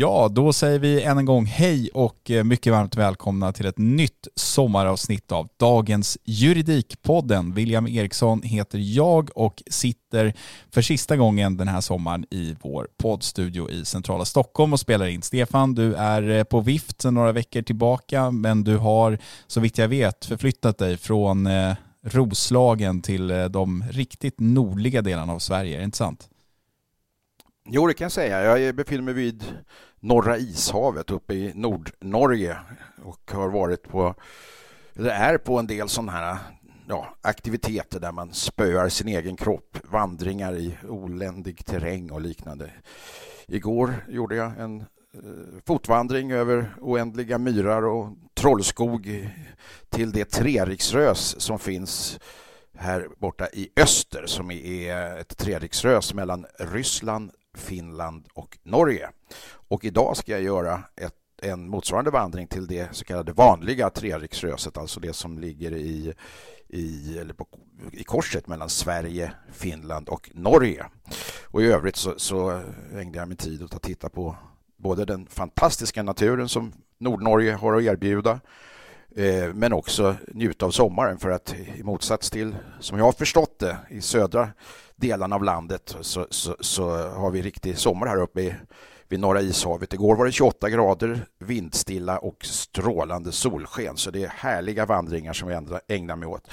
Ja, då säger vi än en gång hej och eh, mycket varmt välkomna till ett nytt sommaravsnitt av dagens Juridikpodden. William Eriksson heter jag och sitter för sista gången den här sommaren i vår poddstudio i centrala Stockholm och spelar in. Stefan, du är eh, på vift sedan några veckor tillbaka, men du har så vitt jag vet förflyttat dig från eh, Roslagen till de riktigt nordliga delarna av Sverige, är det inte sant? Jo, det kan jag säga. Jag befinner mig vid Norra ishavet uppe i Nordnorge och har varit på, eller är på en del sådana här ja, aktiviteter där man spöar sin egen kropp, vandringar i oländig terräng och liknande. Igår gjorde jag en eh, fotvandring över oändliga myrar och trollskog till det treriksrös som finns här borta i öster som är ett treriksrös mellan Ryssland, Finland och Norge. Och idag ska jag göra ett, en motsvarande vandring till det så kallade vanliga treriksröset, alltså det som ligger i, i, eller på, i korset mellan Sverige, Finland och Norge. Och i övrigt så, så ägnade jag min tid åt att titta på både den fantastiska naturen som Nordnorge har att erbjuda eh, men också njuta av sommaren för att i motsats till, som jag har förstått det, i södra delarna av landet så, så, så har vi riktig sommar här uppe i, vid Norra ishavet. Igår var det 28 grader, vindstilla och strålande solsken. Så det är härliga vandringar som vi ägnar mig åt.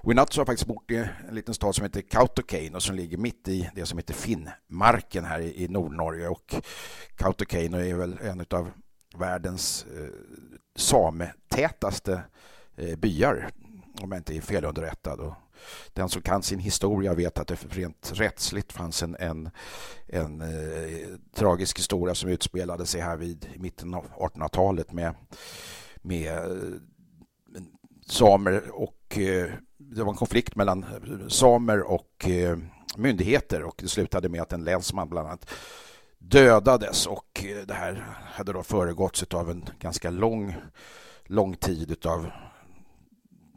Och i natt så har jag faktiskt bott i en liten stad som heter Kautokeino som ligger mitt i det som heter Finnmarken här i, i Nordnorge. Och Kautokeino är väl en av världens eh, sametätaste eh, byar om jag inte är felunderrättad. Och den som kan sin historia vet att det rent rättsligt fanns en, en, en eh, tragisk historia som utspelade sig här vid mitten av 1800-talet med, med eh, samer och eh, det var en konflikt mellan samer och eh, myndigheter och det slutade med att en länsman bland annat dödades och eh, det här hade då föregåtts av en ganska lång, lång tid utav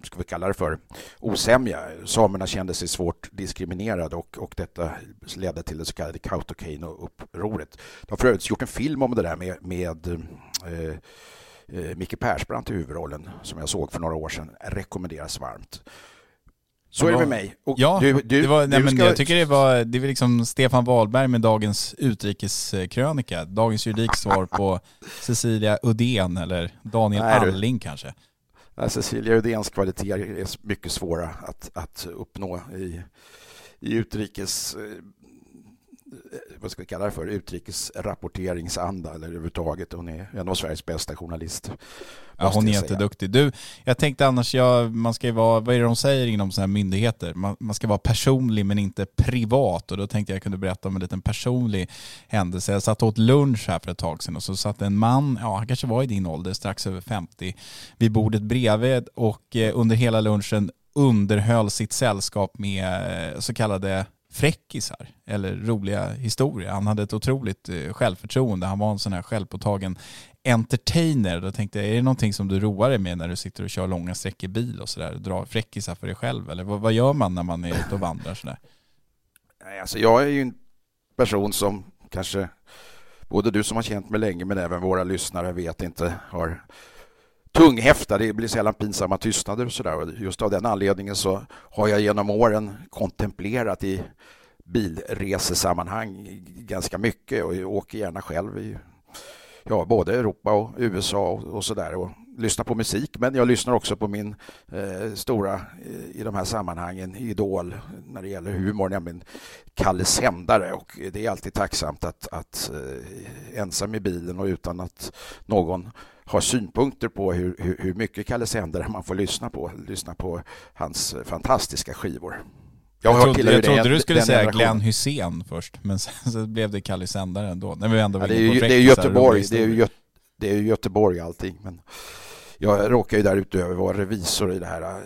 ska vi kalla det för, osämja. Samerna kände sig svårt diskriminerade och, och detta ledde till det så kallade Kautokeino-upproret. De har för övrigt gjort en film om det där med, med eh, eh, Micke Persbrandt i huvudrollen som jag såg för några år sedan. Rekommenderas varmt. Så är det med mig. Och ja, du, du, var, nej, ska... jag tycker det var, det var liksom Stefan Wahlberg med dagens utrikeskrönika. Dagens juridik svar på Cecilia Udén eller Daniel nej, Alling kanske. Cecilia Udéns kvaliteter är mycket svåra att, att uppnå i, i utrikes eh, vad ska vi kalla det för, utrikesrapporteringsanda eller överhuvudtaget. Hon är en av Sveriges bästa journalister. Ja, hon är jätteduktig. Du, jag tänkte annars, ja, man ska vara, vad är det de säger inom sådana här myndigheter? Man, man, ska vara personlig men inte privat och då tänkte jag kunde berätta om en liten personlig händelse. Jag satt åt lunch här för ett tag sedan och så satt en man, ja han kanske var i din ålder, strax över 50, vid bordet bredvid och eh, under hela lunchen underhöll sitt sällskap med eh, så kallade fräckisar eller roliga historier. Han hade ett otroligt eh, självförtroende. Han var en sån här självpåtagen entertainer. Då tänkte jag, är det någonting som du roar dig med när du sitter och kör långa sträckor bil och sådär? Drar fräckisar för dig själv? Eller vad, vad, gör man när man är ute och vandrar sådär? Alltså jag är ju en person som kanske både du som har känt mig länge men även våra lyssnare vet inte har tunghäfta. Det blir sällan pinsamma tystnader och sådär. Just av den anledningen så har jag genom åren kontemplerat i bilresesammanhang ganska mycket och jag åker gärna själv i ja, både Europa och USA och, och sådär och lyssnar på musik. Men jag lyssnar också på min eh, stora eh, i de här sammanhangen idol när det gäller humor, nämligen Kalle Sändare och det är alltid tacksamt att, att eh, ensam i bilen och utan att någon har synpunkter på hur, hur, hur mycket Kalle Sändare man får lyssna på, lyssna på hans fantastiska skivor. Jag, jag trodde, jag trodde du skulle säga Glenn Hussein först, men sen så blev det Kalle Sändare ändå. När vi ändå ja, det, är ju, det är Göteborg, det är, ju, det är Göteborg allting. Men jag råkar ju därutöver vara revisor i det här eh,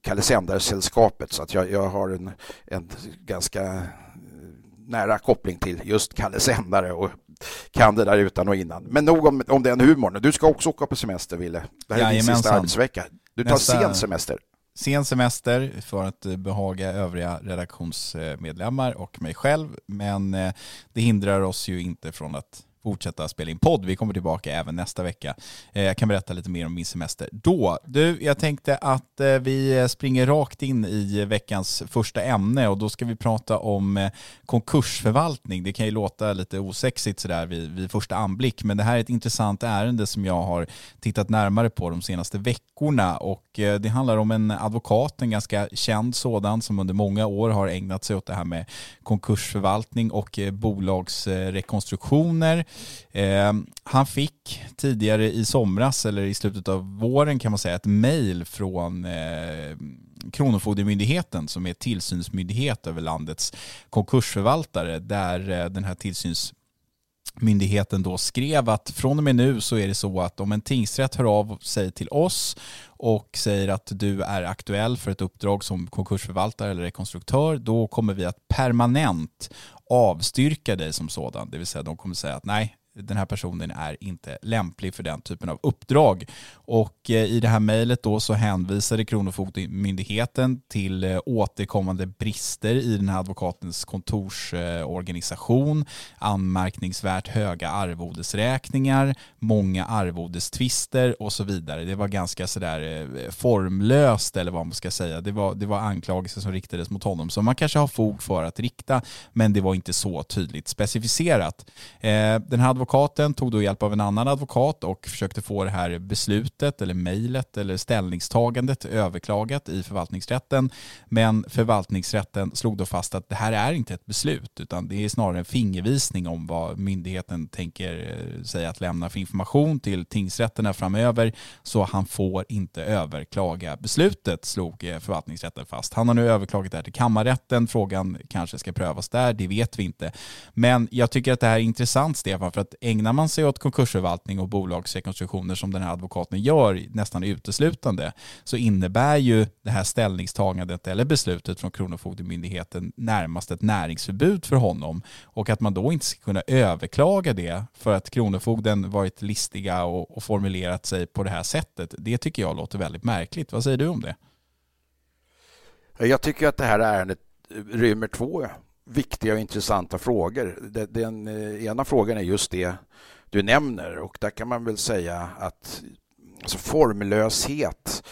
Kalle Sändare-sällskapet så att jag, jag har en, en ganska nära koppling till just Kalle Sändare och kan det där utan och innan. Men nog om, om den humorn. Du ska också åka på semester, Ville. Det här är din sista arbetsvecka. Du tar Nästa... sen semester sen semester för att behaga övriga redaktionsmedlemmar och mig själv. Men eh, det hindrar oss ju inte från att fortsätta spela in podd. Vi kommer tillbaka även nästa vecka. Eh, jag kan berätta lite mer om min semester då. Du, jag tänkte att eh, vi springer rakt in i veckans första ämne och då ska vi prata om eh, konkursförvaltning. Det kan ju låta lite osexigt sådär vid, vid första anblick, men det här är ett intressant ärende som jag har tittat närmare på de senaste veckorna och det handlar om en advokat, en ganska känd sådan som under många år har ägnat sig åt det här med konkursförvaltning och bolagsrekonstruktioner. Eh, han fick tidigare i somras, eller i slutet av våren kan man säga, ett mejl från eh, Kronofogdemyndigheten som är tillsynsmyndighet över landets konkursförvaltare där eh, den här tillsyns myndigheten då skrev att från och med nu så är det så att om en tingsrätt hör av sig till oss och säger att du är aktuell för ett uppdrag som konkursförvaltare eller rekonstruktör, då kommer vi att permanent avstyrka dig som sådan. Det vill säga de kommer säga att nej, den här personen är inte lämplig för den typen av uppdrag. Och eh, i det här mejlet då så hänvisade Kronofogdemyndigheten till eh, återkommande brister i den här advokatens kontorsorganisation, anmärkningsvärt höga arvodesräkningar, många arvodestvister och så vidare. Det var ganska sådär eh, formlöst eller vad man ska säga. Det var, det var anklagelser som riktades mot honom som man kanske har fog för att rikta, men det var inte så tydligt specificerat. Den här advokaten tog då hjälp av en annan advokat och försökte få det här beslutet eller mejlet eller ställningstagandet överklagat i förvaltningsrätten. Men förvaltningsrätten slog då fast att det här är inte ett beslut utan det är snarare en fingervisning om vad myndigheten tänker sig säga att lämna för information till tingsrätterna framöver så han får inte överklaga beslutet slog eh, förvaltningsrätten fast. Han har nu överklagat det här till kammarrätten. Frågan kanske ska prövas där, det vet vi inte. Men jag tycker att det här är intressant Stefan för att ägnar man sig åt konkursförvaltning och bolagsrekonstruktioner som den här advokaten gör nästan uteslutande så innebär ju det här ställningstagandet eller beslutet från Kronofogdemyndigheten närmast ett näringsförbud för honom och att man då inte ska kunna överklaga det för att Kronofogden varit listiga och, och formulerat sig på det här sättet. Det tycker jag låter väldigt märkligt. Vad säger du om det? Jag tycker att det här ärendet rymmer två viktiga och intressanta frågor. Den den ena frågan är just det du nämner och där kan man väl säga att alltså formlöshet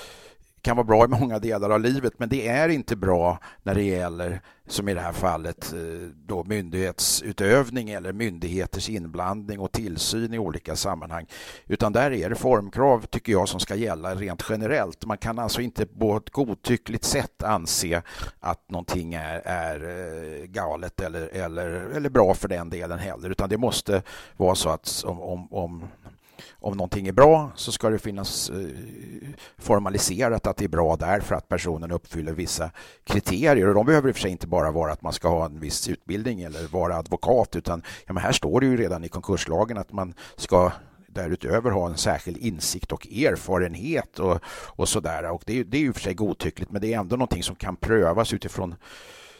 kan vara bra i många delar av livet men det är inte bra när det gäller, som i det här fallet, eh, då myndighetsutövning eller myndigheters inblandning och tillsyn i olika sammanhang. Utan där är det formkrav, tycker jag, som ska gälla rent generellt. Man kan alltså inte på ett godtyckligt sätt anse att någonting är, är eh, galet eller, eller, eller bra för den delen heller, utan det måste vara så att om, om, om om någonting är bra så ska det finnas eh, formaliserat att det är bra därför att personen uppfyller vissa kriterier. Och de behöver i och för sig inte bara vara att man ska ha en viss utbildning eller vara advokat utan ja, men här står det ju redan i konkurslagen att man ska därutöver ha en särskild insikt och erfarenhet och, och sådär. Och det, det är ju för sig godtyckligt men det är ändå någonting som kan prövas utifrån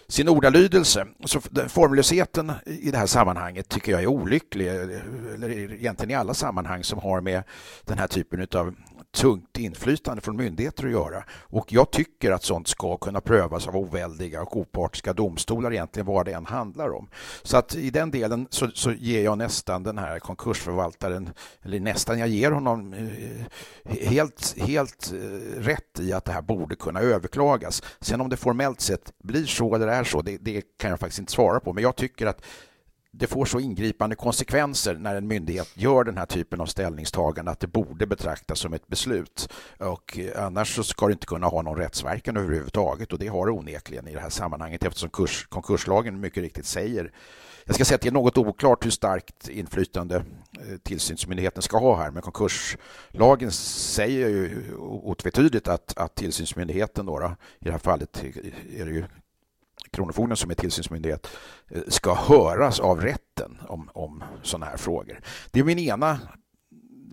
sin ordalydelse. Så formlösheten i det här sammanhanget tycker jag är olycklig, eller egentligen i alla sammanhang som har med den här typen av tungt inflytande från myndigheter att göra. Och jag tycker att sånt ska kunna prövas av oväldiga och opartiska domstolar egentligen vad det än handlar om. Så att i den delen så, så ger jag nästan den här konkursförvaltaren, eller nästan, jag ger honom eh, helt, helt eh, rätt i att det här borde kunna överklagas. Sen om det formellt sett blir så eller är så, det, det kan jag faktiskt inte svara på. Men jag tycker att det får så ingripande konsekvenser när en myndighet gör den här typen av ställningstagande att det borde betraktas som ett beslut. Och eh, annars så ska det inte kunna ha någon rättsverkan överhuvudtaget och det har det onekligen i det här sammanhanget eftersom kurs, konkurslagen mycket riktigt säger jag ska säga att det är något oklart hur starkt inflytande eh, tillsynsmyndigheten ska ha här, men konkurslagen säger ju otvetydigt att, att tillsynsmyndigheten, då, i det här fallet är det ju Kronofogden som är tillsynsmyndighet eh, ska höras av rätten om, om sådana här frågor. Det är min ena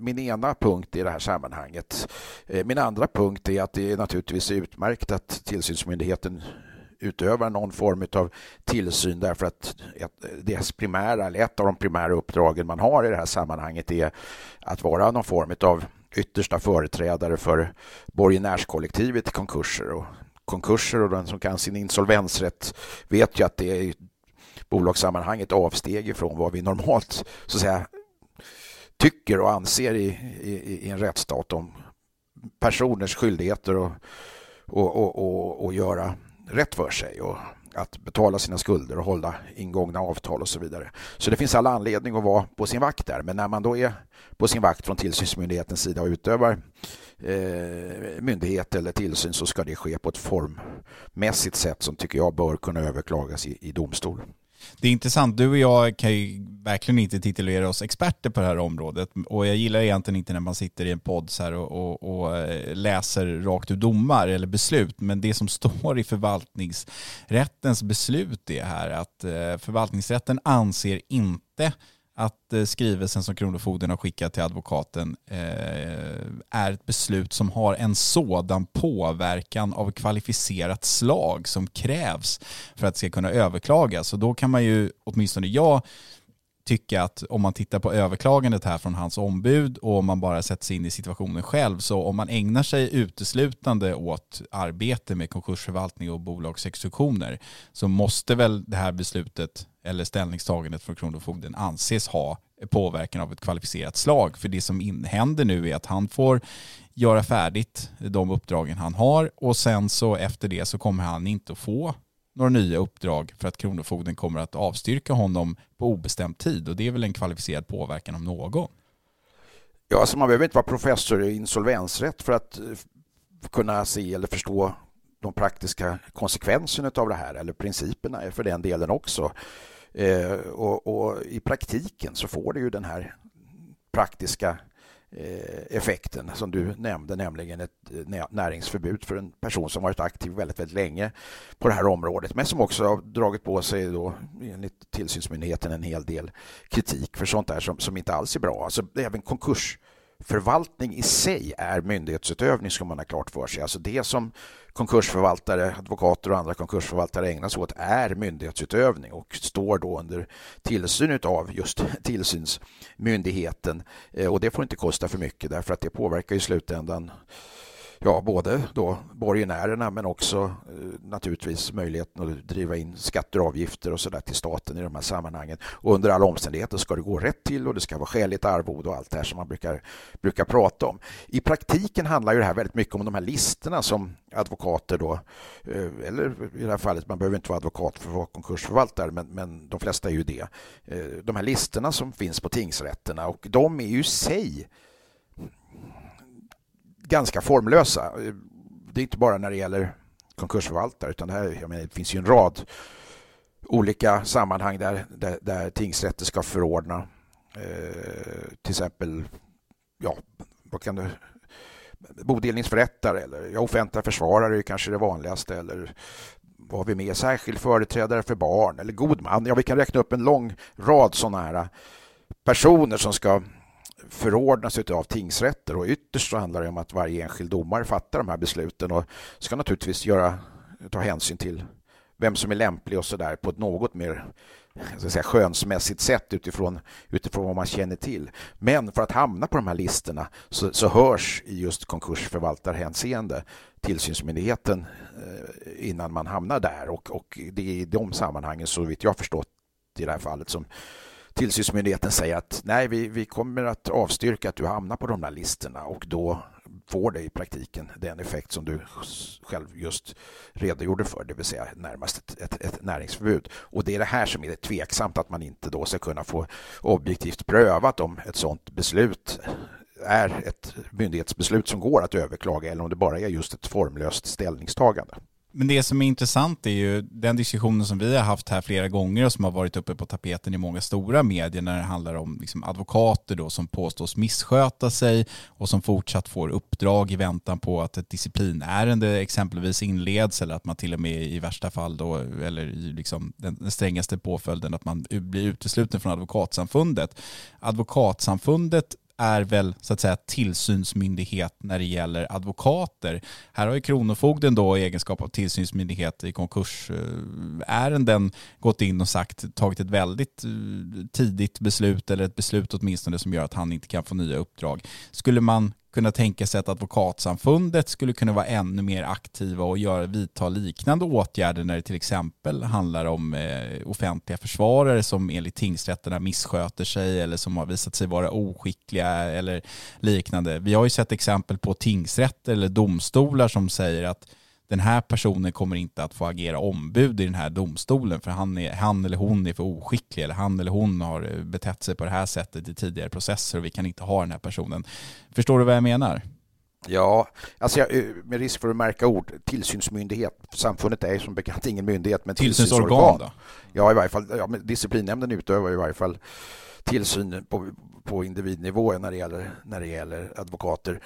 min ena punkt i det här sammanhanget. Eh, min andra punkt är att det är naturligtvis utmärkt att tillsynsmyndigheten utövar någon form av tillsyn därför att deras primära, eller ett av de primära uppdragen man har i det här sammanhanget är att vara någon form av yttersta företrädare för borgenärskollektivet i konkurser. Och konkurser och den som kan sin insolvensrätt vet ju att det är bolagssammanhanget avsteg ifrån vad vi normalt så att säga, tycker och anser i, i, i en rättsstat om personers skyldigheter och, och, och, och, och göra rätt för sig och att betala sina skulder och hålla ingångna avtal och så vidare. Så det finns alla anledning att vara på sin vakt där. Men när man då är på sin vakt från tillsynsmyndighetens sida och utövar eh, myndighet eller tillsyn så ska det ske på ett formmässigt sätt som tycker jag bör kunna överklagas i, i domstol. Det är intressant, du och jag kan ju verkligen inte titulera oss experter på det här området. Och jag gillar egentligen inte när man sitter i en podd så här och, och, och eh, läser rakt ur domar eller beslut. Men det som står i förvaltningsrättens beslut är här att eh, förvaltningsrätten anser inte att eh, skrivelsen som Kronofogden har skickat till advokaten eh, är ett beslut som har en sådan påverkan av kvalificerat slag som krävs för att det ska kunna överklagas. Och då kan man ju, åtminstone jag, tycka att om man tittar på överklagandet här från hans ombud och om man bara sätter sig in i situationen själv så om man ägnar sig uteslutande åt arbete med konkursförvaltning och bolagsexekutioner så måste väl det här beslutet eller ställningstagandet från Kronofogden anses ha påverkan av ett kvalificerat slag. För det som händer nu är att han får göra färdigt de uppdragen han har och sen så efter det så kommer han inte att få några nya uppdrag för att Kronofogden kommer att avstyrka honom på obestämd tid och det är väl en kvalificerad påverkan om någon. Ja, alltså man behöver inte vara professor i insolvensrätt för att kunna se eller förstå de praktiska konsekvenserna av det här eller principerna för den delen också. Eh, och, och, i praktiken så får det ju den här praktiska eh, effekten som du nämnde, nämligen ett eh, näringsförbud för en person som varit aktiv väldigt, väldigt länge på det här området, men som också har dragit på sig då enligt tillsynsmyndigheten en hel del kritik för sånt där som, som inte alls är bra. Alltså även Förvaltning i sig är myndighetsutövning ska man ha klart för sig. Alltså det som konkursförvaltare, advokater och andra konkursförvaltare ägnar sig åt är myndighetsutövning och står då under tillsyn av just tillsynsmyndigheten. Eh, och det får inte kosta för mycket därför att det påverkar i slutändan ja, både då borgenärerna men också eh, naturligtvis möjligheten att driva in skatter och avgifter och så där till staten i de här sammanhangen. Och under alla omständigheter ska det gå rätt till och det ska vara skäligt arvode och allt det här som man brukar, brukar prata om. I praktiken handlar ju det här väldigt mycket om de här listorna som advokater då, eh, eller i det här fallet, man behöver inte vara advokat för att vara konkursförvaltare, men, men de flesta är ju det. Eh, de här listorna som finns på tingsrätterna och de är ju i sig ganska formlösa. Det är inte bara när det gäller konkursförvaltare utan det, här, jag menar, det finns ju en rad olika sammanhang där, där, där tingsrätter ska förordna eh, till exempel ja, vad kan det, bodelningsförrättare eller ja, offentliga försvarare är kanske det vanligaste eller vad har vi med? Särskild företrädare för barn eller god man. Ja, vi kan räkna upp en lång rad sådana här personer som ska förordnas av tingsrätter och ytterst så handlar det om att varje enskild domare fattar de här besluten och ska naturligtvis göra, ta hänsyn till vem som är lämplig och så där på ett något mer så att säga, skönsmässigt sätt utifrån, utifrån vad man känner till. Men för att hamna på de här listorna så, så hörs i just konkursförvaltarhänseende tillsynsmyndigheten eh, innan man hamnar där och, och det är i de sammanhangen så vitt jag förstått i det här fallet som tillsynsmyndigheten säger att nej, vi, vi kommer att avstyrka att du hamnar på de där listorna och då får det i praktiken den effekt som du själv just redogjorde för, det vill säga närmast ett, ett, ett, näringsförbud. Och det är det här som är tveksamt att man inte då ska kunna få objektivt prövat om ett sådant beslut är ett myndighetsbeslut som går att överklaga eller om det bara är just ett formlöst ställningstagande. Men det som är intressant är ju den diskussionen som vi har haft här flera gånger och som har varit uppe på tapeten i många stora medier när det handlar om liksom advokater då som påstås missköta sig och som fortsatt får uppdrag i väntan på att ett disciplinärende exempelvis inleds eller att man till och med i värsta fall då eller i liksom den strängaste påföljden att man blir utesluten från advokatsamfundet. Advokatsamfundet är väl så att säga tillsynsmyndighet när det gäller advokater. Här har ju Kronofogden då i egenskap av tillsynsmyndighet i konkursärenden gått in och sagt, tagit ett väldigt eh, tidigt beslut eller ett beslut åtminstone som gör att han inte kan få nya uppdrag. Skulle man kunna tänka sig att advokatsamfundet skulle kunna vara ännu mer aktiva och göra, vidta liknande åtgärder när det till exempel handlar om eh, offentliga försvarare som enligt tingsrätterna missköter sig eller som har visat sig vara oskickliga eller liknande. Vi har ju sett exempel på tingsrätter eller domstolar som säger att den här personen kommer inte att få agera ombud i den här domstolen för han, är, han eller hon är för oskicklig eller han eller hon har betett sig på det här sättet i tidigare processer och vi kan inte ha den här personen. Förstår du vad jag menar? Ja, alltså jag, eh, med risk för att märka ord, tillsynsmyndighet. Samfundet är som bekant ingen myndighet, men tillsynsorgan. tillsynsorgan då? Ja, i varje fall. Ja, disciplinnämnden utövar i varje fall tillsyn på, på individnivå när det, gäller, när det gäller advokater.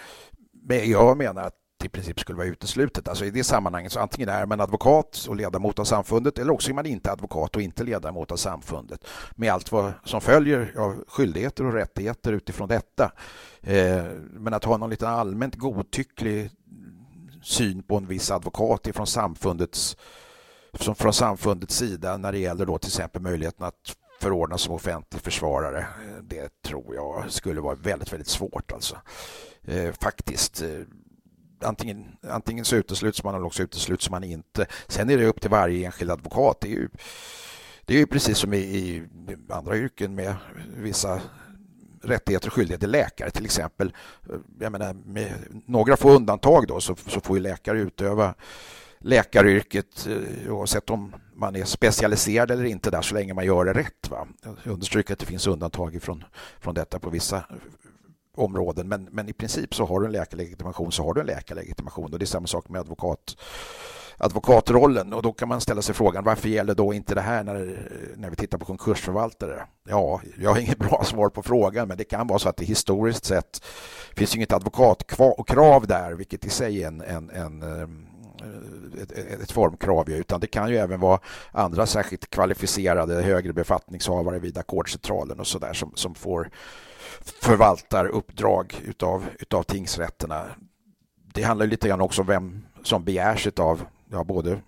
Men jag menar att i princip skulle vara uteslutet. Alltså i det sammanhanget så antingen är man advokat och ledamot av samfundet eller också är man inte advokat och inte ledamot av samfundet. Med allt vad som följer av skyldigheter och rättigheter utifrån detta. Eh, men att ha någon liten allmänt godtycklig syn på en viss advokat ifrån samfundets, från samfundets sida när det gäller då till exempel möjligheten att förordnas som offentlig försvarare. Eh, det tror jag skulle vara väldigt, väldigt svårt alltså. Eh, faktiskt eh, antingen, antingen så utesluts man eller också utesluts man inte. Sen är det upp till varje enskild advokat. Det är ju, det är ju precis som i, i andra yrken med vissa rättigheter och skyldigheter. Läkare till exempel. Jag menar, med några få undantag då så, så får ju läkare utöva läkaryrket eh, oavsett om man är specialiserad eller inte där så länge man gör det rätt. Va? Jag understryker att det finns undantag från, från detta på vissa områden. Men, men i princip så har du en läkarlegitimation så har du en läkarlegitimation. Och det är samma sak med advokat, advokatrollen. Och då kan man ställa sig frågan varför gäller då inte det här när, när vi tittar på konkursförvaltare? Ja, jag har inget bra svar på frågan men det kan vara så att det historiskt sett finns inget advokatkrav där vilket i sig är en, en, en eh, ett, ett formkrav, utan det kan ju även vara andra särskilt kvalificerade högre befattningshavare vid ackordscentralen och så där som, som får förvaltaruppdrag utav, utav tingsrätterna. Det handlar lite grann också om vem som begärs av ja, både,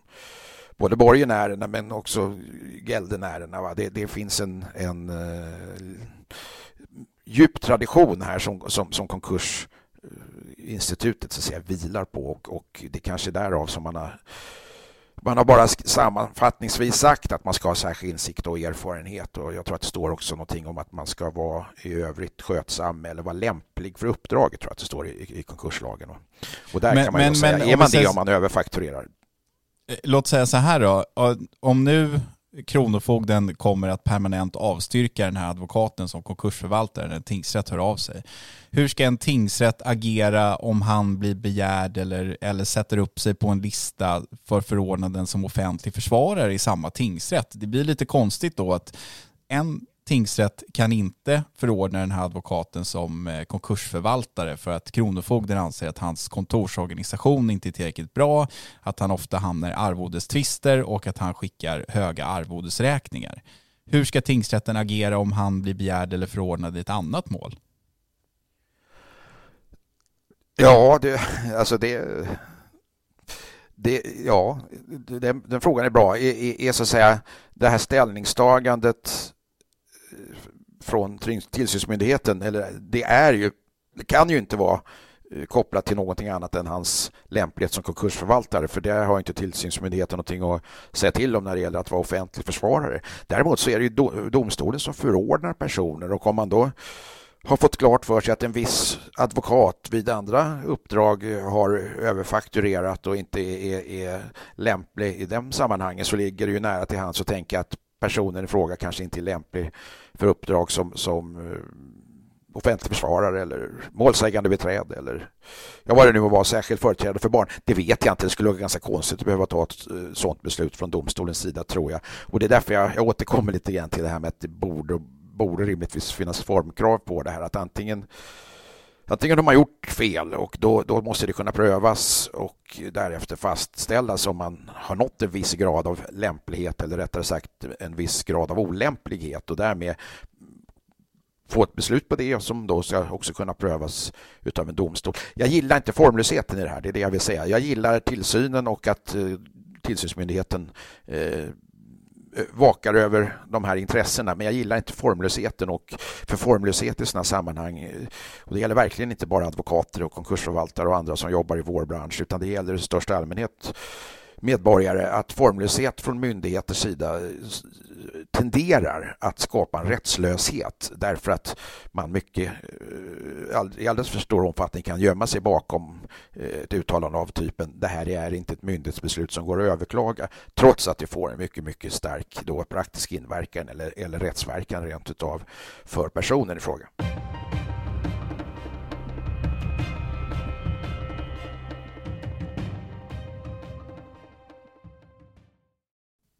både borgenärerna men också gäldenärerna. Det, det finns en, en uh, djup tradition här som, som, som konkurs institutet så att säga, vilar på och, och det kanske är därav som man har man har bara sammanfattningsvis sagt att man ska ha särskild insikt och erfarenhet och jag tror att det står också någonting om att man ska vara i övrigt skötsam eller vara lämplig för uppdraget tror jag att det står i, i konkurslagen. Och där men, kan man men, säga, men, är man det om man överfakturerar? Eh, låt säga så här då, om nu Kronofogden kommer att permanent avstyrka den här advokaten som konkursförvaltare när en tingsrätt hör av sig. Hur ska en tingsrätt agera om han blir begärd eller, eller sätter upp sig på en lista för förordnanden som offentlig försvarare i samma tingsrätt? Det blir lite konstigt då att en tingsrätt kan inte förordna den här advokaten som eh, konkursförvaltare för att Kronofogden anser att hans kontorsorganisation inte är tillräckligt bra, att han ofta hamnar i arvodestvister och att han skickar höga arvodesräkningar. Hur ska tingsrätten agera om han blir begärd eller förordnad i ett annat mål? Ja, det, alltså det, det ja, den, den frågan är bra. Är, är, är, så att säga det här ställningstagandet från tillsynsmyndigheten, eller det är ju, det kan ju inte vara eh, kopplat till någonting annat än hans lämplighet som konkursförvaltare för det har inte tillsynsmyndigheten någonting att säga till om när det gäller att vara offentlig försvarare. Däremot så är det ju domstolen som förordnar personer och om man då har fått klart för sig att en viss advokat vid andra uppdrag eh, har överfakturerat och inte är, är lämplig i de sammanhangen så ligger det ju nära till hands att tänka att personen i fråga kanske inte är lämplig för uppdrag som, som eh, offentlig försvarare eller målsägande beträde eller ja, vad det nu var, särskild företrädare för barn. Det vet jag inte. Det skulle vara ganska konstigt att behöva ta ett eh, sådant beslut från domstolens sida tror jag. Och det är därför jag, jag återkommer lite grann till det här med att det borde, borde rimligtvis finnas formkrav på det här att antingen Antingen har gjort fel och då, då måste det kunna prövas och därefter fastställas om man har nått en viss grad av lämplighet eller rättare sagt en viss grad av olämplighet och därmed få ett beslut på det som då ska också kunna prövas utav en domstol. Jag gillar inte formlösheten i det här, det är det jag vill säga. Jag gillar tillsynen och att eh, tillsynsmyndigheten Eh, Eh, vakar över de här intressena men jag gillar inte formlösheten och för formlöshet i sådana sammanhang eh, och det gäller verkligen inte bara advokater och konkursförvaltare och andra som jobbar i vår bransch utan det gäller i största allmänhet medborgare att formlöshet från myndigheters sida eh, tenderar att skapa en rättslöshet därför att man mycket eh, i alldeles för stor omfattning kan gömma sig bakom eh, ett uttalande av typen det här är inte ett myndighetsbeslut som går att överklaga trots att det får en mycket, mycket stark då praktisk inverkan eller, eller rättsverkan rent utav för personen i fråga.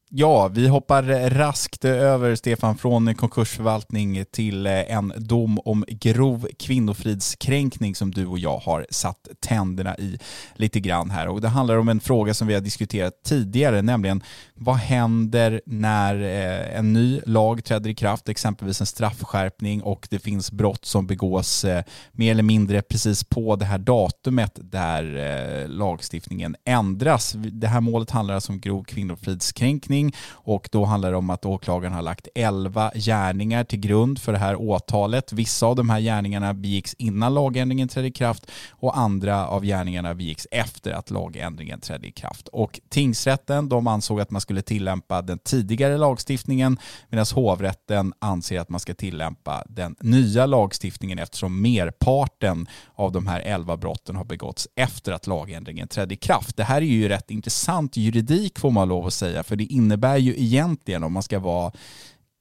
Ja, vi hoppar raskt över, Stefan, från konkursförvaltning till eh, en dom om grov kvinnofridskränkning som du och jag har satt tänderna i lite grann här. Och det handlar om en fråga som vi har diskuterat tidigare, nämligen vad händer när eh, en ny lag träder i kraft, exempelvis en straffskärpning och det finns brott som begås eh, mer eller mindre precis på det här datumet där lagstiftningen ändras. Det här målet handlar alltså om grov kvinnofridskränkning utredning och då handlar det om att åklagaren har lagt 11 gärningar till grund för det här åtalet. Vissa av de här gärningarna begicks innan lagändringen trädde i kraft och andra av gärningarna begicks efter att lagändringen trädde i kraft. Och tingsrätten de ansåg att man skulle tillämpa den tidigare lagstiftningen medan hovrätten anser att man ska tillämpa den nya lagstiftningen eftersom merparten av de här 11 brotten har begåtts efter att lagändringen trädde i kraft. Det här är ju rätt intressant juridik får man lov att säga för det innebär innebär ju egentligen, om man ska vara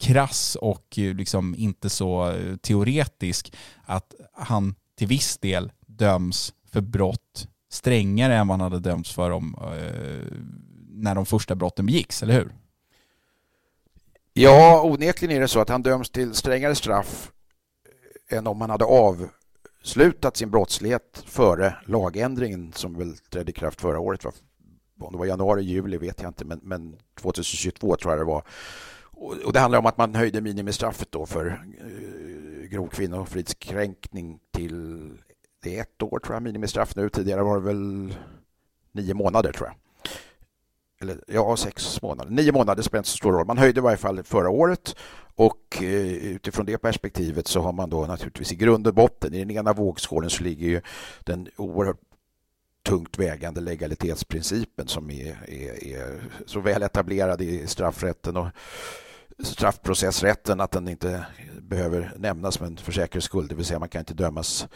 krass och eh, liksom inte så eh, teoretisk, att han till viss del döms för brott strängare än vad han hade dömts för om, eh, när de första brotten begicks, eller hur? Ja, onekligen är det så att han döms till strängare straff eh, än om han hade avslutat sin brottslighet före lagändringen som väl trädde i kraft förra året om det var januari, juli vet jag inte, men, men 2022 tror jag det var. Och, och det handlar om att man höjde minimistraffet då för eh, grov kvinnofridskränkning till det är ett år tror jag minimistraff nu. Tidigare var det väl nio månader tror jag. eller ja, sex månader, nio månader spelar inte så stor roll. Man höjde i varje fall förra året och eh, utifrån det perspektivet så har man då naturligtvis i grund och botten, i den ena vågskålen så ligger ju den oerhört tungt vägande legalitetsprincipen som är, är, är, så väl etablerad i straffrätten och straffprocessrätten att den inte behöver nämnas men för säkerhets skull, det vill säga man kan inte dömas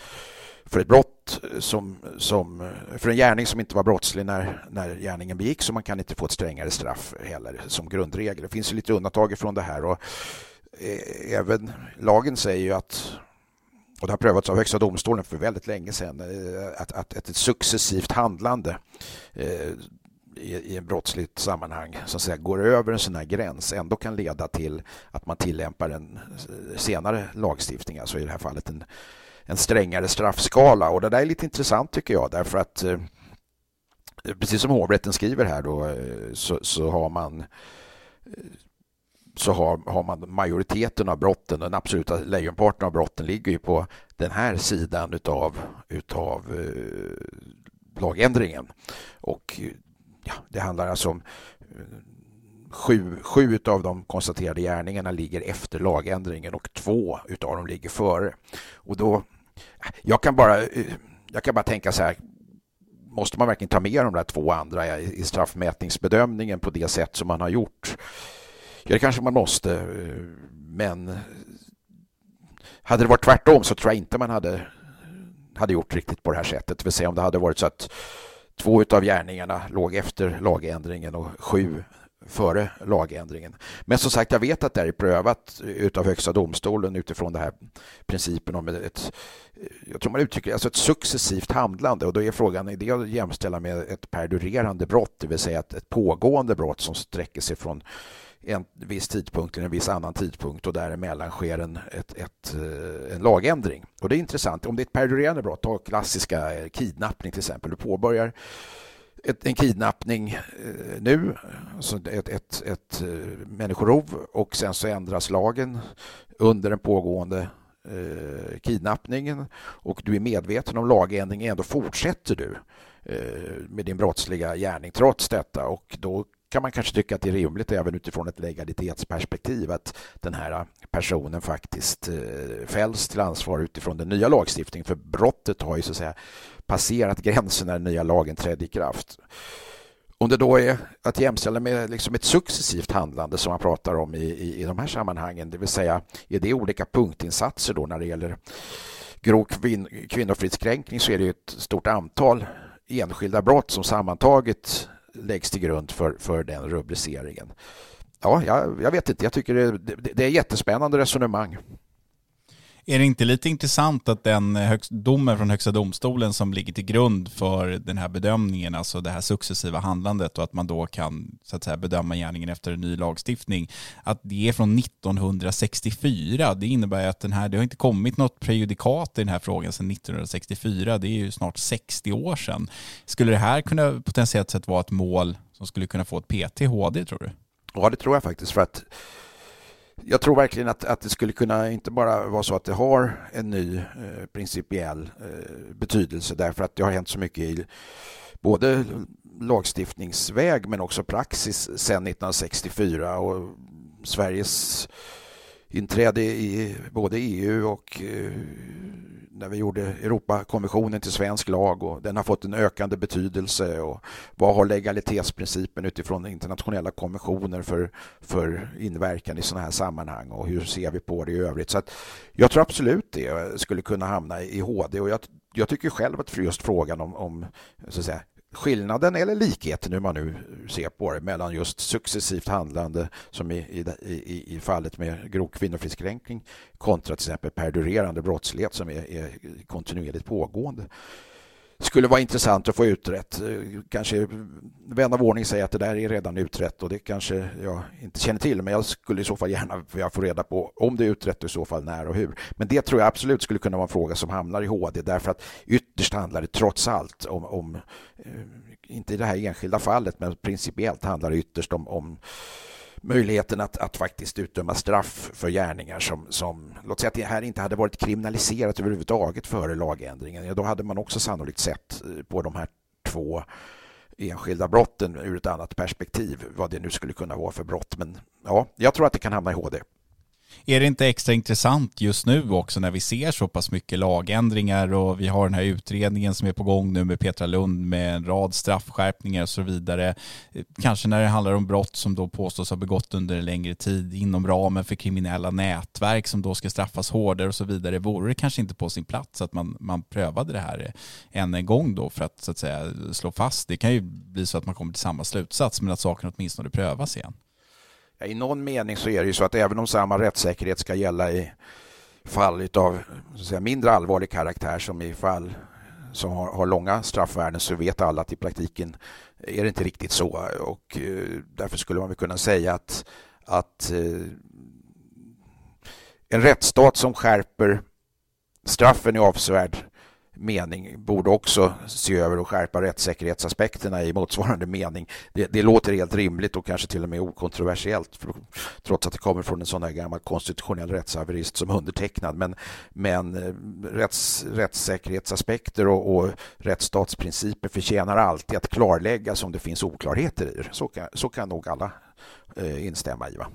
för ett brott som, som, för en gärning som inte var brottslig när, när gärningen begicks. Och man kan inte få ett strängare straff heller som grundregel. Det finns ju lite undantag från det här. Och eh, även lagen säger ju att och det har prövats av Högsta domstolen för väldigt länge sedan, att, att, att ett successivt handlande eh, i, i en brottsligt sammanhang så att säga, går över en sån här gräns ändå kan leda till att man tillämpar en eh, senare lagstiftning, alltså i det här fallet en, en strängare straffskala. Och det där är lite intressant tycker jag därför att precis som hovrätten skriver här då så, så har man så har, har man majoriteten av brotten, den absoluta lejonparten av brotten ligger ju på den här sidan utav, utav eh, lagändringen. Och ja, det handlar alltså om eh, sju, sju av de konstaterade gärningarna ligger efter lagändringen och två utav dem ligger före. Och då, jag kan bara, eh, jag kan bara tänka så här, måste man verkligen ta med de där två andra i straffmätningsbedömningen på det sätt som man har gjort? Ja, det kanske man måste, eh, men hade det varit tvärtom så tror jag inte man hade, hade gjort riktigt på det här sättet. Det vill säga om det hade varit så att två av gärningarna låg efter lagändringen och sju före lagändringen. Men som sagt, jag vet att det är prövat utav Högsta domstolen utifrån den här principen om ett, jag tror man uttrycker alltså ett successivt handlande och då är frågan, är det att jämställa med ett perdurerande brott, det vill säga ett, ett pågående brott som sträcker sig från en viss tidpunkt till en viss annan tidpunkt och däremellan sker en, ett, ett, eh, en lagändring. Och det är intressant. Om det är ett perdurerande brott, ta klassiska eh, kidnappning till exempel. Du påbörjar ett, en kidnappning eh, nu, alltså ett, ett, ett människorov och sen så ändras lagen under den pågående eh, kidnappningen och du är medveten om lagändringen, ändå fortsätter du med din brottsliga gärning trots detta och då kan man kanske tycka att det är rimligt även utifrån ett legalitetsperspektiv att den här äh, personen faktiskt äh, fälls till ansvar utifrån den nya lagstiftningen. För brottet har ju så att säga passerat gränsen när den nya lagen trädde i kraft. Om det då är att jämställa med liksom ett successivt handlande som man pratar om i, i, i de här sammanhangen, det vill säga är det olika punktinsatser då när det gäller grov kvin, kvinnofridskränkning så är det ett stort antal enskilda brott som sammantaget läggs till grund för, för den rubriceringen. Ja, jag, jag vet inte. Jag tycker det, det, det är jättespännande resonemang. Är det inte lite intressant att den eh, högst, domen från Högsta domstolen som ligger till grund för den här bedömningen, alltså det här successiva handlandet och att man då kan så att säga, bedöma gärningen efter en ny lagstiftning, att det är från 1964. Det innebär att den här, det har inte kommit något prejudikat i den här frågan sedan 1964. Det är ju snart 60 år sedan. Skulle det här kunna potentiellt sett vara ett mål som skulle kunna få ett PT HD tror du? Ja, det tror jag faktiskt. för att jag tror verkligen att, att det skulle kunna inte bara vara så att det har en ny eh, principiell eh, betydelse därför att det har hänt så mycket i både lagstiftningsväg men också praxis sedan 1964 och Sveriges inträde i både EU och eh, när vi gjorde Europakonventionen till svensk lag och den har fått en ökande betydelse och vad har legalitetsprincipen utifrån internationella konventioner för, för inverkan i sådana här sammanhang och hur ser vi på det i övrigt. Så att jag tror absolut det skulle kunna hamna i HD och jag, jag tycker själv att för just frågan om, om så att säga, skillnaden eller likheten hur man nu ser på det mellan just successivt handlande som i, i, i fallet med grov kvinnofridskränkning kontra till exempel perdurerande brottslighet som är, är kontinuerligt pågående skulle vara intressant att få utrett. Eh, kanske vän av ordning säger att det där är redan utrett och det kanske jag inte känner till men jag skulle i så fall gärna vilja få reda på om det är utrett och i så fall när och hur. Men det tror jag absolut skulle kunna vara en fråga som hamnar i HD därför att ytterst handlar det trots allt om, om eh, inte i det här enskilda fallet men principiellt handlar det ytterst om, om möjligheten att, att faktiskt utdöma straff för gärningar som, som, låt säga att det här inte hade varit kriminaliserat överhuvudtaget före lagändringen. Ja, då hade man också sannolikt sett eh, på de här två enskilda brotten ur ett annat perspektiv, vad det nu skulle kunna vara för brott. Men ja, jag tror att det kan hamna i HD. Är det inte extra intressant just nu också när vi ser så pass mycket lagändringar och vi har den här utredningen som är på gång nu med Petra Lund med en rad straffskärpningar och så vidare. Kanske när det handlar om brott som då påstås ha begått under en längre tid inom ramen för kriminella nätverk som då ska straffas hårdare och så vidare. Vore det kanske inte på sin plats att man, man prövade det här än en gång då för att så att säga slå fast. Det kan ju bli så att man kommer till samma slutsats men att saken åtminstone prövas igen. Ja, I någon mening så är det ju så att även om samma rättssäkerhet ska gälla i fall av säga, mindre allvarlig karaktär som i fall som har, har, långa straffvärden så vet alla att i praktiken är det inte riktigt så. Och eh, därför skulle man väl kunna säga att, att eh, en rättsstat som skärper straffen i avsevärd mening borde också se över och skärpa rättssäkerhetsaspekterna i motsvarande mening. Det, det låter helt rimligt och kanske till och med okontroversiellt för, trots att det kommer från en sån här gammal konstitutionell rättshaverist som undertecknad. Men, men eh, rätts, rättssäkerhetsaspekter och, och rättsstatsprinciper förtjänar alltid att klarläggas om det finns oklarheter i det. Så kan, så kan nog alla eh, instämma i. Va?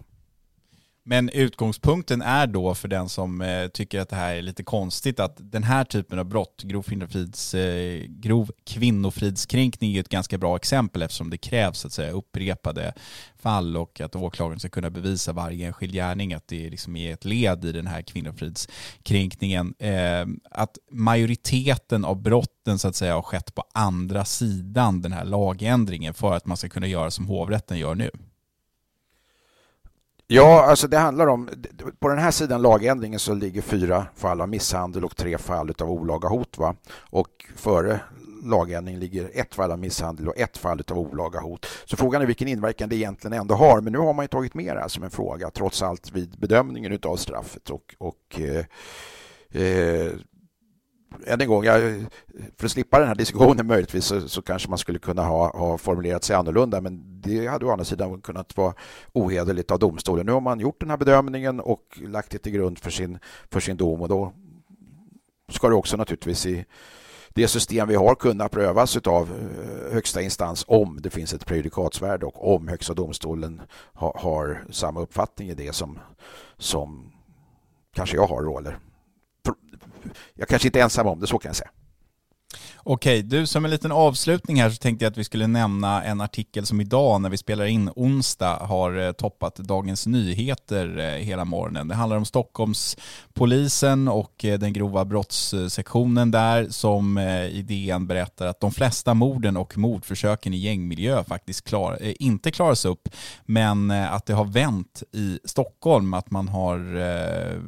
Men utgångspunkten är då för den som eh, tycker att det här är lite konstigt att den här typen av brott, grov, kvinnofrids, eh, grov kvinnofridskränkning är ett ganska bra exempel eftersom det krävs att säga, upprepade fall och att åklagaren ska kunna bevisa varje enskild gärning att det liksom är ett led i den här kvinnofridskränkningen. Eh, att majoriteten av brotten så att säga har skett på andra sidan den här lagändringen för att man ska kunna göra som hovrätten gör nu. Ja, alltså det handlar om, på den här sidan lagändringen så ligger fyra fall av misshandel och tre fall av olaga hot. Va? Och före lagändringen ligger ett fall av misshandel och ett fall av olaga hot. Så frågan är vilken inverkan det egentligen ändå har. Men nu har man ju tagit med det här som en fråga trots allt vid bedömningen av straffet. Och, och eh, eh, än en gång, jag, för att slippa den här diskussionen möjligtvis så, så, kanske man skulle kunna ha, ha formulerat sig annorlunda men det hade å andra sidan kunnat vara ohederligt av domstolen. Nu har man gjort den här bedömningen och lagt det till grund för sin, för sin dom och då ska det också naturligtvis i det system vi har kunna prövas av eh, högsta instans om det finns ett prejudikatsvärde och om högsta domstolen ha, har samma uppfattning i det som, som kanske jag har Roller. eller jag kanske inte är ensam om det, så kan jag säga. Okej, du som en liten avslutning här så tänkte jag att vi skulle nämna en artikel som idag när vi spelar in onsdag har eh, toppat Dagens Nyheter eh, hela morgonen. Det handlar om Stockholmspolisen och eh, den grova brottssektionen där som i DN berättar att de flesta morden och mordförsöken i gängmiljö faktiskt klar, inte klaras upp men att det har vänt i Stockholm, att man har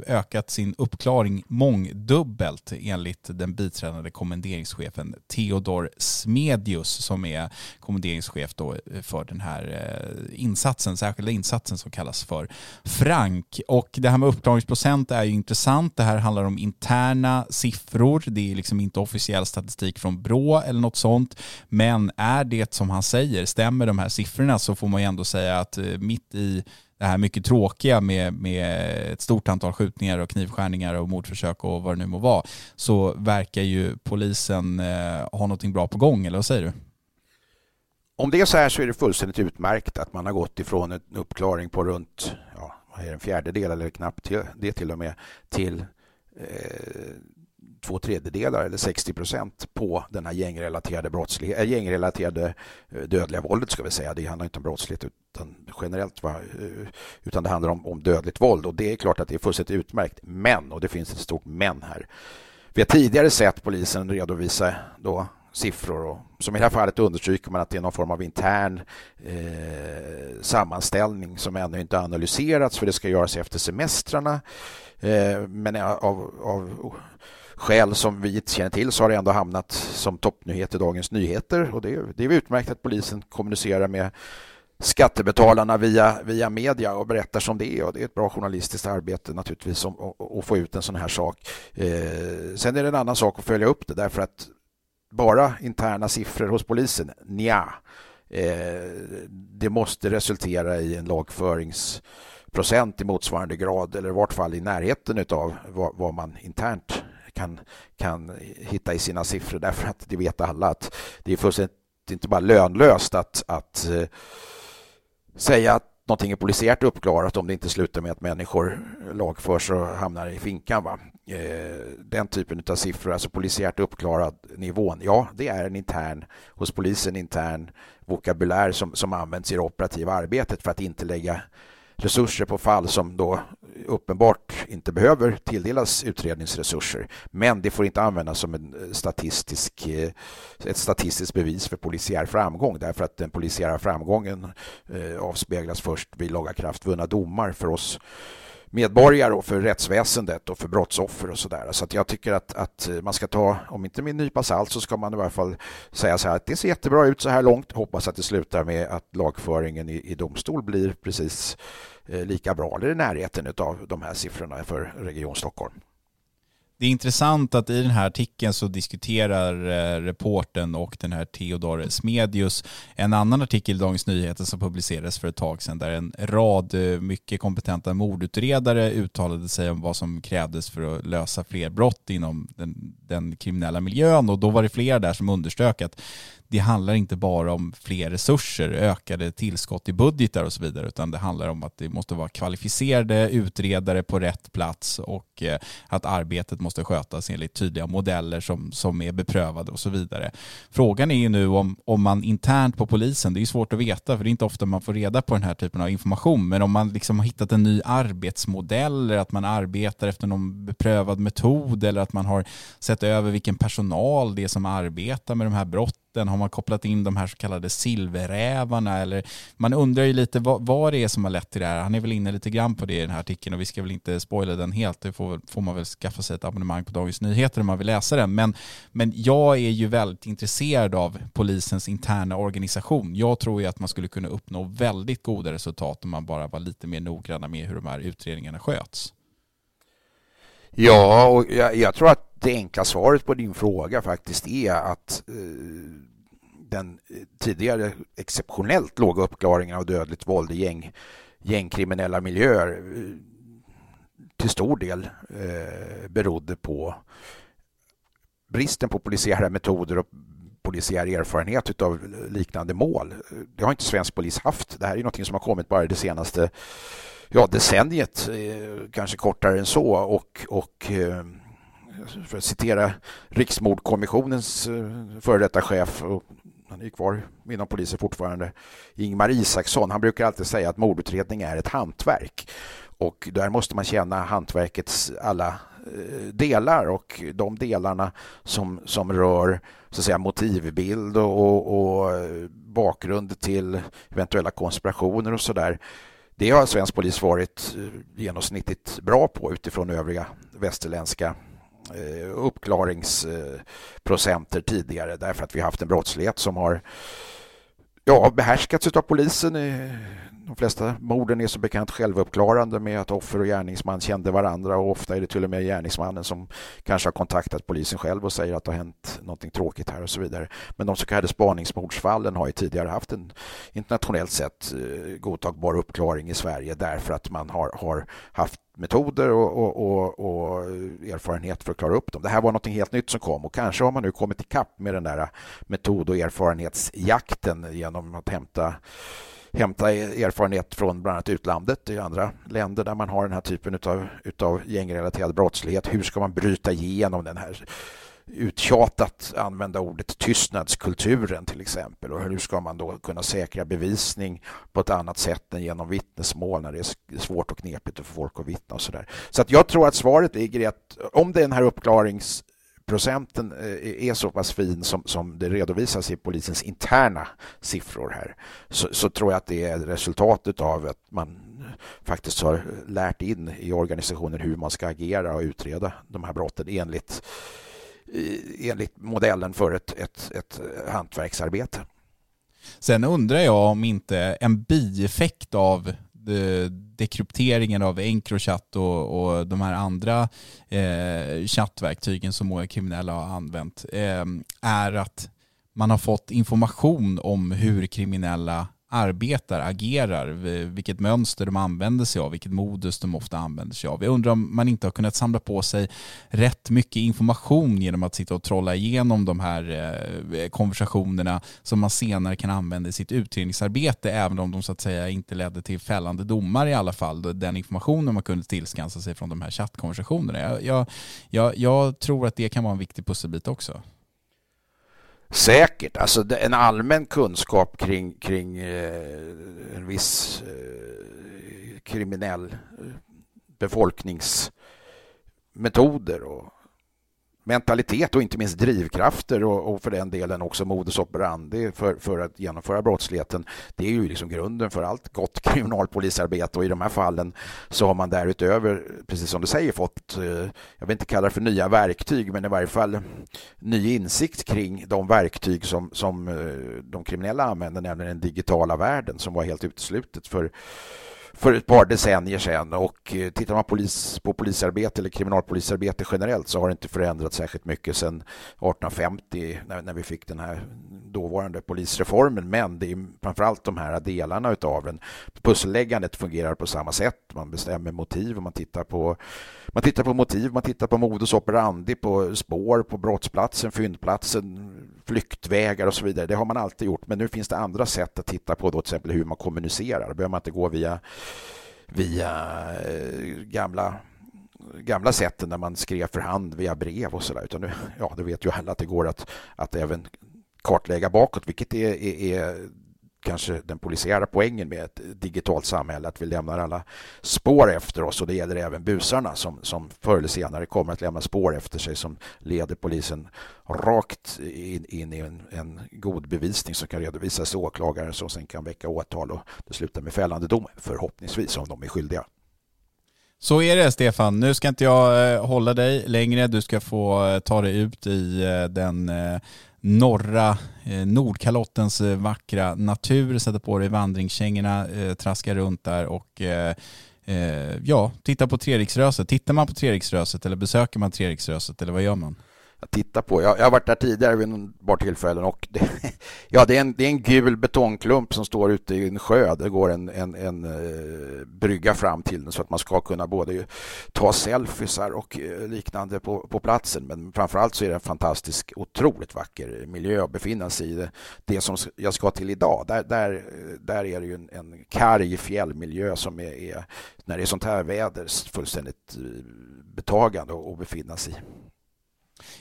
ökat sin uppklaring mångdubbelt enligt den biträdande kommenderingschefen nämligen Theodor Smedius som är kommenderingschef då eh, för den här eh, insatsen, särskilda insatsen som kallas för Frank. Och det här med uppklaringsprocent är ju intressant. Det här handlar om interna siffror. Det är liksom inte officiell statistik från Brå eller något sånt. Men är det som han säger, stämmer de här siffrorna så får man ju ändå säga att eh, mitt i det här mycket tråkiga med, med ett stort antal skjutningar och knivskärningar och mordförsök och vad det nu må vara så verkar ju polisen eh, ha någonting bra på gång, eller vad säger du? Om det är så här så är det fullständigt utmärkt att man har gått ifrån en uppklaring på runt ja, vad är det, en fjärdedel eller knappt till, det till och med till eh, två tredjedelar eller 60 procent på den här gängrelaterade, brottslighet, äh, gängrelaterade eh, dödliga våldet ska vi säga. Det handlar inte om brottslighet utan generellt va? Eh, utan det handlar om, om dödligt våld och det är klart att det är fullständigt utmärkt. Men, och det finns ett stort men här. Vi har tidigare sett polisen redovisa då siffror och som i det här fallet understryker man att det är någon form av intern eh, sammanställning som ännu inte analyserats för det ska göras efter semestrarna. Eh, men eh, av, av skäl som vi inte känner till så har det ändå hamnat som toppnyhet i Dagens Nyheter och det, är, det är utmärkt att polisen kommunicerar med skattebetalarna via, via media och berättar som det är och det är ett bra journalistiskt arbete naturligtvis att få ut en sån här sak. Eh, sen är det en annan sak att följa upp det därför att bara interna siffror hos polisen, nja. Eh, det måste resultera i en lagföringsprocent i motsvarande grad eller i vart fall i närheten av vad, vad man internt kan, kan hitta i sina siffror därför att det vet alla att det är fullständigt inte bara lönlöst att, att eh, säga att någonting är polisiärt uppklarat om det inte slutar med att människor lagförs och hamnar i finkan. Va? Eh, den typen av siffror, alltså polisiärt uppklarad nivån, ja, det är en intern, hos polisen intern vokabulär som, som används i det operativa arbetet för att inte lägga resurser på fall som då uppenbart inte behöver tilldelas utredningsresurser. Men det får inte användas som en eh, statistisk, eh, ett statistiskt bevis för polisiär framgång därför att den polisiära framgången eh, avspeglas först vid lagakraftvunna domar för oss medborgare och för rättsväsendet och för brottsoffer och sådär. Så att jag tycker att, att man ska ta, om inte med en nypa salt så ska man i varje fall säga så här att det ser jättebra ut så här långt. Hoppas att det slutar med att lagföringen i, i domstol blir precis Eh, lika bra eller i närheten av de här siffrorna för Region Stockholm. Det är intressant att i den här artikeln så diskuterar eh, reporten och den här Theodor Smedius en annan artikel i Dagens Nyheter som publicerades för ett tag sedan där en rad eh, mycket kompetenta mordutredare uttalade sig om vad som krävdes för att lösa fler brott inom den, den kriminella miljön och då var det flera där som underströk att det handlar inte bara om fler resurser, ökade tillskott i budgetar och så vidare, utan det handlar om att det måste vara kvalificerade utredare på rätt plats och eh, att arbetet måste skötas enligt tydliga modeller som, som är beprövade och så vidare. Frågan är ju nu om, om man internt på polisen, det är svårt att veta för det är inte ofta man får reda på den här typen av information, men om man liksom har hittat en ny arbetsmodell eller att man arbetar efter någon beprövad metod eller att man har sett över vilken personal det är som arbetar med de här brotten vatten? Har man kopplat in de här så kallade silverrävarna? Eller man undrar ju lite vad, vad det är som har lett till det här. Han är väl inne lite grann på det i den här artikeln och vi ska väl inte spoila den helt. Det får, får man väl skaffa sig ett abonnemang på Dagens Nyheter om man vill läsa den. Men, men jag är ju väldigt intresserad av polisens interna organisation. Jag tror ju att man skulle kunna uppnå väldigt goda resultat om man bara var lite mer noggranna med hur de här utredningarna sköts. Ja, och jag, jag, tror att det enkla svaret på din fråga faktiskt är att eh, den eh, tidigare exceptionellt låga uppklaringen av dödligt våld i gäng, gängkriminella miljöer eh, till stor del eh, berodde på bristen på polisiära metoder och polisiär erfarenhet av liknande mål. Det har inte svensk polis haft. Det här är något som har kommit bara det senaste ja, decenniet, eh, kanske kortare än så. Och, och eh, för att citera Riksmordkommissionens eh, före detta chef, och han är kvar inom polisen fortfarande, Ingmar Isaksson, han brukar alltid säga att mordutredning är ett hantverk. Och där måste man känna hantverkets alla eh, delar och de delarna som, som rör så att säga, motivbild och, och, eh, bakgrund till eventuella konspirationer och sådär det har svensk polis varit eh, genomsnittligt bra på utifrån övriga västerländska Eh, uppklaringsprocenter tidigare därför att vi har haft en brottslighet som har ja, behärskats av polisen de flesta morden är som bekant självuppklarande med att offer och gärningsman kände varandra och ofta är det till och med gärningsmannen som kanske har kontaktat polisen själv och säger att det har hänt någonting tråkigt här och så vidare. Men de så kallade spaningsmordsfallen har ju tidigare haft en internationellt sett eh, godtagbar uppklaring i Sverige därför att man har, har haft metoder och, och, och, och, erfarenhet för att klara upp dem. Det här var något helt nytt som kom och kanske har man nu kommit ikapp med den där metod och erfarenhetsjakten genom att hämta hämta erfarenhet från bland annat utlandet i andra länder där man har den här typen utav, utav gängrelaterad brottslighet. Hur ska man bryta igenom den här uttjatat använda ordet tystnadskulturen till exempel och hur ska man då kunna säkra bevisning på ett annat sätt än genom vittnesmål när det är svårt och knepigt för folk att vittna och sådär. Så att jag tror att svaret ligger i att om den här uppklarings procenten eh, är så pass fin som, som det redovisas i polisens interna siffror här så, så tror jag att det är resultatet av att man faktiskt har lärt in i organisationen hur man ska agera och utreda de här brotten enligt, Eh, enligt modellen för ett, ett, ett eh, hantverksarbete. Sen undrar jag om inte en bieffekt av eh, dekrypteringen av Encrochat och, och de här andra eh, chattverktygen som många kriminella har använt eh, är att man har fått information om hur kriminella arbetar, agerar, vilket mönster de använder sig av, vilket modus de ofta använder sig av. Jag undrar om man inte har kunnat samla på sig rätt mycket information genom att sitta och trolla igenom de här eh, konversationerna som man senare kan använda i sitt utredningsarbete, även om de så att säga inte ledde till fällande domar i alla fall. Den informationen man kunde tillskansa sig från de här chattkonversationerna. Jag, jag, jag, jag tror att det kan vara en viktig pusselbit också. Säkert. Alltså en allmän kunskap kring, kring eh, en viss eh, kriminell eh, befolkningsmetoder och mentalitet och inte minst drivkrafter och, och, för den delen också modus operandi för, för att genomföra brottsligheten. Det är ju liksom grunden för allt gott kriminalpolisarbete och i de här fallen så har man därutöver, precis som du säger, fått, eh, jag vill inte kalla det för nya verktyg, men i varje fall ny insikt kring de verktyg som, som eh, de kriminella använder, nämligen den digitala världen som var helt uteslutet för för ett par decennier sedan och eh, tittar man polis, på polisarbete eller kriminalpolisarbete generellt så har det inte förändrats särskilt mycket sedan 1850 när, när vi fick den här dåvarande polisreformen men det är framförallt de här delarna utav den. Pusselläggandet fungerar på samma sätt. Man bestämmer motiv och man tittar på man tittar på motiv, man tittar på modus operandi, på spår, på brottsplatsen, fyndplatsen, flyktvägar och så vidare. Det har man alltid gjort, men nu finns det andra sätt att titta på, då, till exempel hur man kommunicerar. Då behöver man inte gå via, via eh, gamla gamla sätten när man skrev för hand via brev och sådär. Utan nu, ja, det vet ju alla att det går att, att även kartlägga bakåt, vilket är, är, är kanske den polisiära poängen med ett digitalt samhälle, att vi lämnar alla spår efter oss och det gäller även busarna som, som förr eller senare kommer att lämna spår efter sig som leder polisen rakt in, in i en, en, god bevisning som kan redovisas till åklagaren som sen kan väcka åtal och det slutar med fällande dom förhoppningsvis om de är skyldiga. Så är det Stefan. Nu ska inte jag eh, hålla dig längre. Du ska få eh, ta dig ut i eh, den norra eh, Nordkalottens eh, vackra natur, sätta på dig vandringskängorna, eh, traska runt där och ja, titta på Treriksröset. Tittar man på Treriksröset eller besöker man Treriksröset eller vad gör man? Att titta på. Jag, jag har varit där tidigare vid ett par tillfällen och det, ja, det, är en, det är en gul betongklump som står ute i en sjö. Det går en, en, en eh, brygga fram till den så att man ska kunna både ta selfiesar och eh, liknande på, på platsen. Men framförallt så är det en fantastisk, otroligt vacker miljö att befinna sig i. Det, det som jag ska till idag, där, där, där är det ju en, en karg fjällmiljö som är, är, när det är sånt här väder, fullständigt eh, betagande att befinna sig i.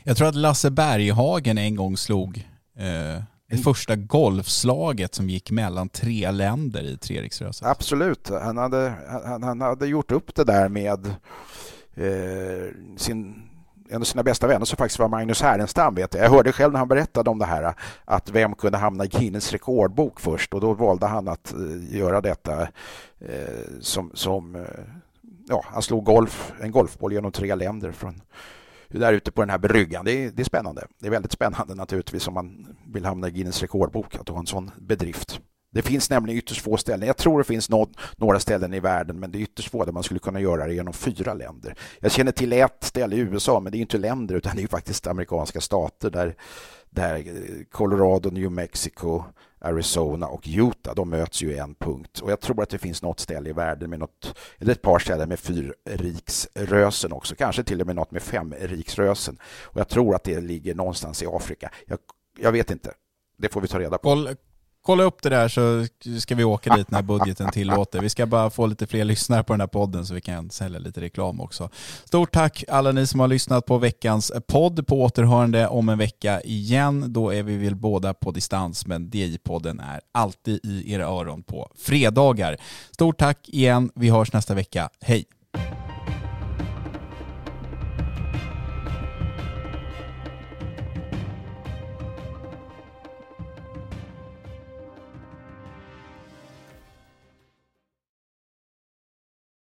Jag tror att Lasse Berghagen en gång slog eh, det första golfslaget som gick mellan tre länder i Treriksröset. Absolut, han hade, han, han hade gjort upp det där med eh, sin en av sina bästa vänner som faktiskt var Magnus Härenstam. Vet jag. jag hörde själv när han berättade om det här att vem kunde hamna i Guinness rekordbok först och då valde han att eh, göra detta eh, som, som eh, ja, han slog golf, en golfboll genom tre länder från där ute på den här bryggan. Det är, det är spännande. Det är väldigt spännande naturligtvis om man vill hamna i Guinness rekordbok att ha en sån bedrift. Det finns nämligen ytterst få ställen. Jag tror det finns nåd, några ställen i världen, men det är ytterst få där man skulle kunna göra det genom fyra länder. Jag känner till ett ställe i USA, men det är inte länder utan det är faktiskt amerikanska stater där, där Colorado, New Mexico, Arizona och Utah, de möts ju i en punkt. Och jag tror att det finns något ställe i världen med något, eller ett par ställen med fyrriksrösen också, kanske till och med något med femriksrösen. Och jag tror att det ligger någonstans i Afrika. Jag, jag vet inte. Det får vi ta reda på kolla upp det där så ska vi åka dit när budgeten tillåter. Vi ska bara få lite fler lyssnare på den här podden så vi kan sälja lite reklam också. Stort tack alla ni som har lyssnat på veckans podd på återhörande om en vecka igen. Då är vi väl båda på distans men DI-podden är alltid i era öron på fredagar. Stort tack igen. Vi hörs nästa vecka. Hej!